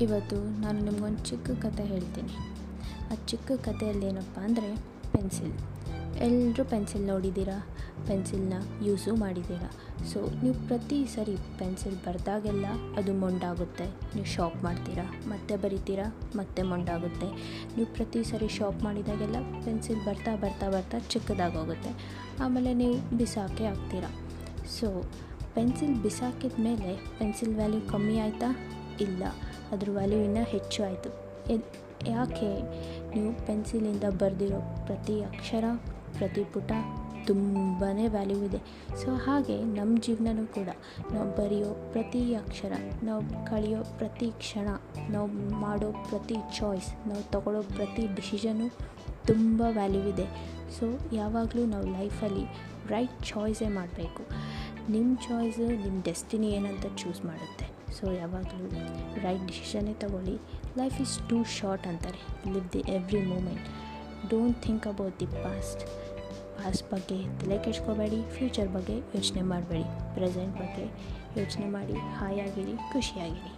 ಇವತ್ತು ನಾನು ನಿಮಗೊಂದು ಚಿಕ್ಕ ಕತೆ ಹೇಳ್ತೀನಿ. ಆ ಚಿಕ್ಕ ಕಥೆಯಲ್ಲಿ ಏನಪ್ಪ ಅಂದರೆ ಪೆನ್ಸಿಲ್. ಎಲ್ಲರೂ ಪೆನ್ಸಿಲ್ ನೋಡಿದ್ದೀರಾ? ಪೆನ್ಸಿಲ್ನ ಯೂಸು ಮಾಡಿದ್ದೀರಾ? ಸೊ, ನೀವು ಪ್ರತಿ ಸರಿ ಪೆನ್ಸಿಲ್ ಬರೆದಾಗೆಲ್ಲ ಅದು ಮೊಂಡಾಗುತ್ತೆ. ನೀವು ಶಾಪ್ ಮಾಡ್ತೀರಾ? ಮತ್ತೆ ಬರಿತೀರಾ? ಮತ್ತೆ ಮೊಂಡಾಗುತ್ತೆ. ನೀವು ಪ್ರತಿ ಸರಿ ಶಾಪ್ ಮಾಡಿದಾಗೆಲ್ಲ ಪೆನ್ಸಿಲ್ ಬರ್ತಾ ಬರ್ತಾ ಬರ್ತಾ ಚಿಕ್ಕದಾಗೋಗುತ್ತೆ. ಆಮೇಲೆ ನೀವು ಬಿಸಾಕೆ ಹಾಕ್ತೀರಾ ಸೊ, ಪೆನ್ಸಿಲ್ ಬಿಸಾಕಿದ ಮೇಲೆ ಪೆನ್ಸಿಲ್ ವ್ಯಾಲ್ಯೂ ಕಮ್ಮಿ ಆಯಿತಾ? ಇಲ್ಲ. ಅದ್ರ ವ್ಯಾಲ್ಯೂ ಇನ್ನೂ ಹೆಚ್ಚು ಆಯಿತು. ಯಾಕೆ? ನೀವು ಪೆನ್ಸಿಲಿಂದ ಬರೆದಿರೋ ಪ್ರತಿ ಅಕ್ಷರ, ಪ್ರತಿ ಪುಟ ತುಂಬಾ ವ್ಯಾಲ್ಯೂ ಇದೆ. ಸೊ ಹಾಗೆ ನಮ್ಮ ಜೀವನನೂ ಕೂಡ ನಾವು ಬರೆಯೋ ಪ್ರತಿ ಅಕ್ಷರ, ನಾವು ಕಳೆಯೋ ಪ್ರತಿ ಕ್ಷಣ, ನಾವು ಮಾಡೋ ಪ್ರತಿ ಚಾಯ್ಸ್ ನಾವು ತಗೊಳ್ಳೋ ಪ್ರತಿ ಡಿಸಿಷನು ತುಂಬ ವ್ಯಾಲ್ಯೂ ಇದೆ. ಸೊ ಯಾವಾಗಲೂ ನಾವು ಲೈಫಲ್ಲಿ ರೈಟ್ ಚಾಯ್ಸೇ ಮಾಡಬೇಕು. ನಿಮ್ಮ ಚಾಯ್ಸು ನಿಮ್ಮ ಡೆಸ್ಟಿನಿ ಏನಂತ ಚೂಸ್ ಮಾಡುತ್ತೆ. ಸೊ ಯಾವಾಗಲೂ ರೈಟ್ ಡಿಸಿಷನ್ನೇ ತಗೊಳ್ಳಿ. ಲೈಫ್ ಈಸ್ ಟೂ ಶಾರ್ಟ್ ಅಂತಾರೆ. Live the every moment don't think about the past past ಬಗ್ಗೆ ತಲೆ ಕೆಡ್ಸ್ಕೋಬೇಡಿ. ಫ್ಯೂಚರ್ ಬಗ್ಗೆ ಯೋಚನೆ ಮಾಡಬೇಡಿ. ಪ್ರೆಸೆಂಟ್ ಬಗ್ಗೆ ಯೋಚನೆ ಮಾಡಿ. ಹಾಯಾಗಿರಿ ಖುಷಿಯಾಗಿರಿ